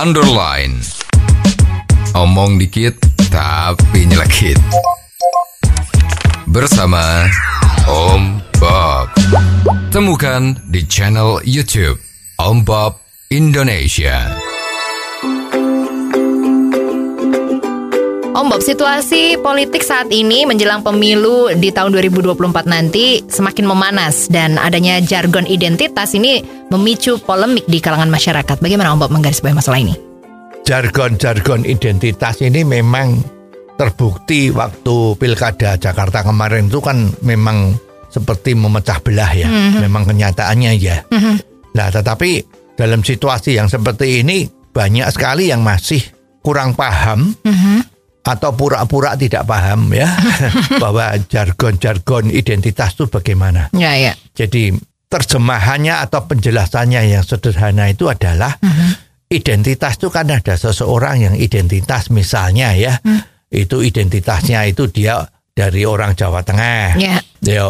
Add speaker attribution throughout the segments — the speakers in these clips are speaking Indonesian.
Speaker 1: underline. Omong dikit tapi nyelekit. Bersama Om Bob. Temukan di channel YouTube Om Bob Indonesia.
Speaker 2: Om Bob, situasi politik saat ini menjelang pemilu di tahun 2024 nanti semakin memanas dan adanya jargon identitas ini memicu polemik di kalangan masyarakat. Bagaimana Om Bob menggarisbawahi masalah ini?
Speaker 3: jargon-jargon identitas ini memang terbukti waktu pilkada Jakarta kemarin itu kan memang seperti memecah belah ya, memang kenyataannya ya. Nah, tetapi dalam situasi yang seperti ini banyak sekali yang masih kurang paham atau pura-pura tidak paham ya bahwa jargon-jargon identitas itu bagaimana.
Speaker 2: Ya, ya.
Speaker 3: Jadi terjemahannya atau penjelasannya yang sederhana itu adalah identitas itu kan ada seseorang yang identitas misalnya ya itu identitasnya itu dia dari orang Jawa Tengah.
Speaker 2: Ya.
Speaker 3: Dia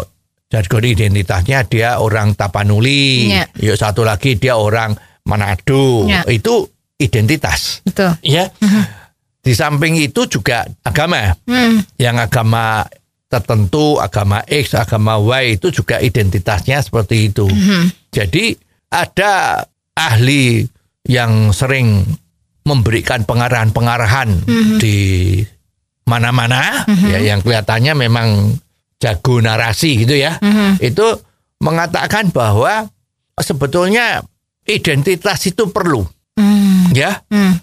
Speaker 3: jargon identitasnya dia orang Tapanuli.
Speaker 2: Ya.
Speaker 3: Yuk satu lagi dia orang Manado.
Speaker 2: Ya.
Speaker 3: Itu identitas.
Speaker 2: Betul.
Speaker 3: Ya. Di samping itu juga agama.
Speaker 2: Hmm.
Speaker 3: Yang agama tertentu, agama X, agama Y itu juga identitasnya seperti itu. Jadi ada ahli yang sering memberikan pengarahan-pengarahan di mana-mana ya yang kelihatannya memang jago narasi gitu ya. Itu mengatakan bahwa sebetulnya identitas itu perlu
Speaker 2: Hmm.
Speaker 3: ya.
Speaker 2: Hmm.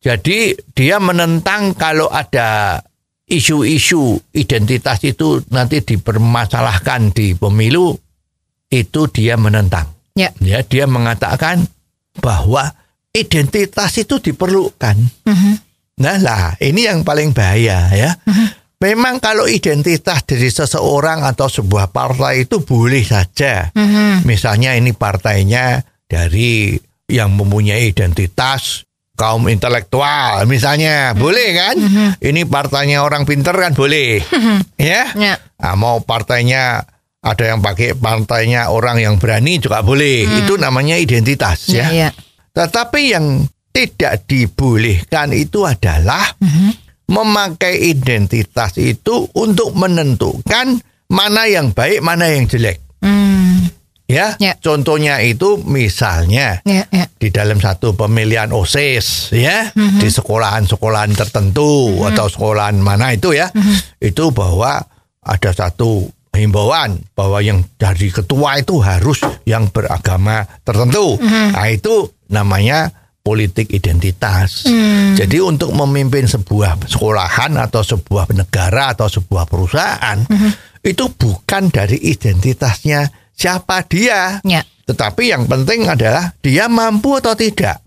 Speaker 3: Jadi dia menentang kalau ada isu-isu identitas itu nanti dipermasalahkan di pemilu itu dia menentang.
Speaker 2: Ya.
Speaker 3: Ya, dia mengatakan bahwa identitas itu diperlukan.
Speaker 2: Mhm.
Speaker 3: Nah lah, ini yang paling bahaya ya. Memang kalau identitas dari seseorang atau sebuah partai itu boleh saja.
Speaker 2: Mhm.
Speaker 3: Misalnya ini partainya dari yang mempunyai identitas kaum intelektual misalnya. Boleh kan? Ini partainya orang pinter kan? Boleh. Ya?
Speaker 2: Ya.
Speaker 3: Ah, mau partainya ada yang pakai partainya orang yang berani juga boleh. Itu namanya identitas
Speaker 2: Ya,
Speaker 3: ya
Speaker 2: ya.
Speaker 3: tetapi yang tidak dibolehkan itu adalah memakai identitas itu untuk menentukan mana yang baik mana yang jelek.
Speaker 2: Hmm.
Speaker 3: Ya,
Speaker 2: Ya.
Speaker 3: contohnya itu misalnya
Speaker 2: Ya, ya.
Speaker 3: di dalam satu pemilihan OSIS ya di sekolahan-sekolahan tertentu atau sekolahan mana itu ya itu bahwa ada satu himbauan bahwa yang dari ketua itu harus yang beragama tertentu. Nah itu namanya politik identitas. Jadi untuk memimpin sebuah sekolahan atau sebuah negara atau sebuah perusahaan itu bukan dari identitasnya siapa dia
Speaker 2: Ya.
Speaker 3: tetapi yang penting adalah dia mampu atau tidak.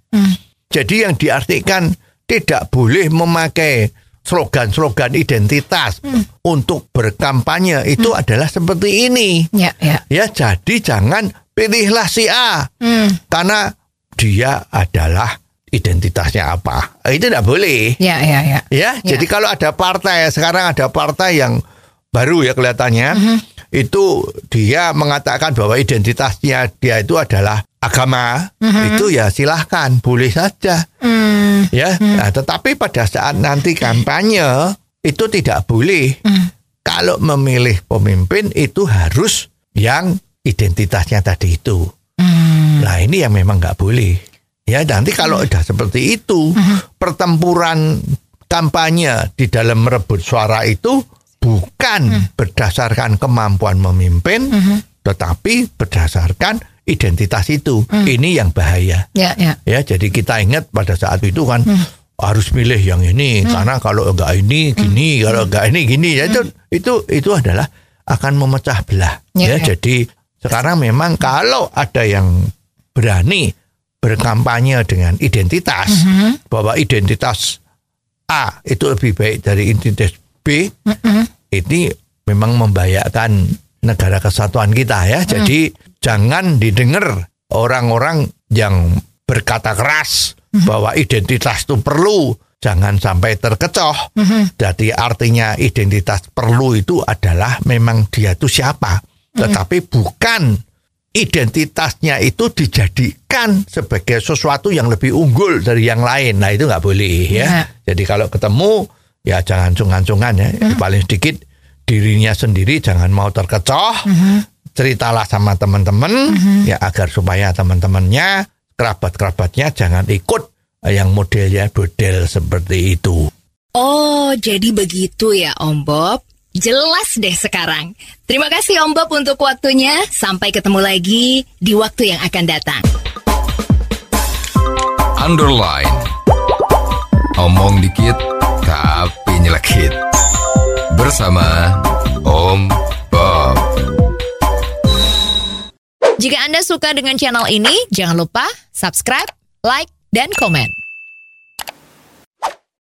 Speaker 3: Jadi yang diartikan tidak boleh memakai slogan-slogan identitas untuk berkampanye itu adalah seperti ini.
Speaker 2: Ya, ya.
Speaker 3: Ya, jadi jangan pilihlah si A
Speaker 2: Hmm.
Speaker 3: karena dia adalah identitasnya apa. Itu tidak boleh.
Speaker 2: Ya, ya, ya.
Speaker 3: Ya, jadi kalau ada partai sekarang ada partai yang baru ya kelihatannya itu dia mengatakan bahwa identitasnya dia itu adalah agama. Itu ya silahkan boleh saja.
Speaker 2: Hmm.
Speaker 3: ya Nah, tetapi pada saat nanti kampanye itu tidak boleh. Kalau memilih pemimpin itu harus yang identitasnya tadi itu.
Speaker 2: Hmm.
Speaker 3: Nah ini yang memang nggak boleh. Ya nanti kalau udah seperti itu pertempuran kampanye di dalam merebut suara itu bukan berdasarkan kemampuan memimpin, tetapi berdasarkan identitas itu. Ini yang bahaya.
Speaker 2: Ya, ya.
Speaker 3: Ya jadi kita ingat pada saat itu kan harus milih yang ini karena kalau enggak ini gini, kalau enggak ini gini. Ya itu itu itu adalah akan memecah belah.
Speaker 2: Ya,
Speaker 3: Ya,
Speaker 2: ya.
Speaker 3: jadi sekarang memang kalau ada yang berani berkampanye dengan identitas bahwa identitas A itu lebih baik dari identitas B, ini memang membahayakan negara kesatuan kita ya. Jadi jangan didengar orang-orang yang berkata keras bahwa identitas itu perlu jangan sampai terkecoh. Jadi artinya identitas perlu itu adalah memang dia itu siapa, tetapi bukan identitasnya itu dijadikan sebagai sesuatu yang lebih unggul dari yang lain. Nah itu nggak boleh ya.
Speaker 2: Ya.
Speaker 3: Jadi kalau ketemu ya jangan cungan-cungan ya. Paling sedikit dirinya sendiri jangan mau terkecoh. Ceritalah sama teman-teman ya agar supaya teman-temannya kerabat-kerabatnya jangan ikut yang modelnya model seperti itu.
Speaker 2: Oh, jadi begitu ya Om Bob. Jelas deh sekarang. Terima kasih Om Bob untuk waktunya. Sampai ketemu lagi di waktu yang akan datang.
Speaker 1: Underline. Omong dikit tapi nyelekit. Bersama Om Bob.
Speaker 2: Jika Anda suka dengan channel ini, jangan lupa subscribe, like, dan komen.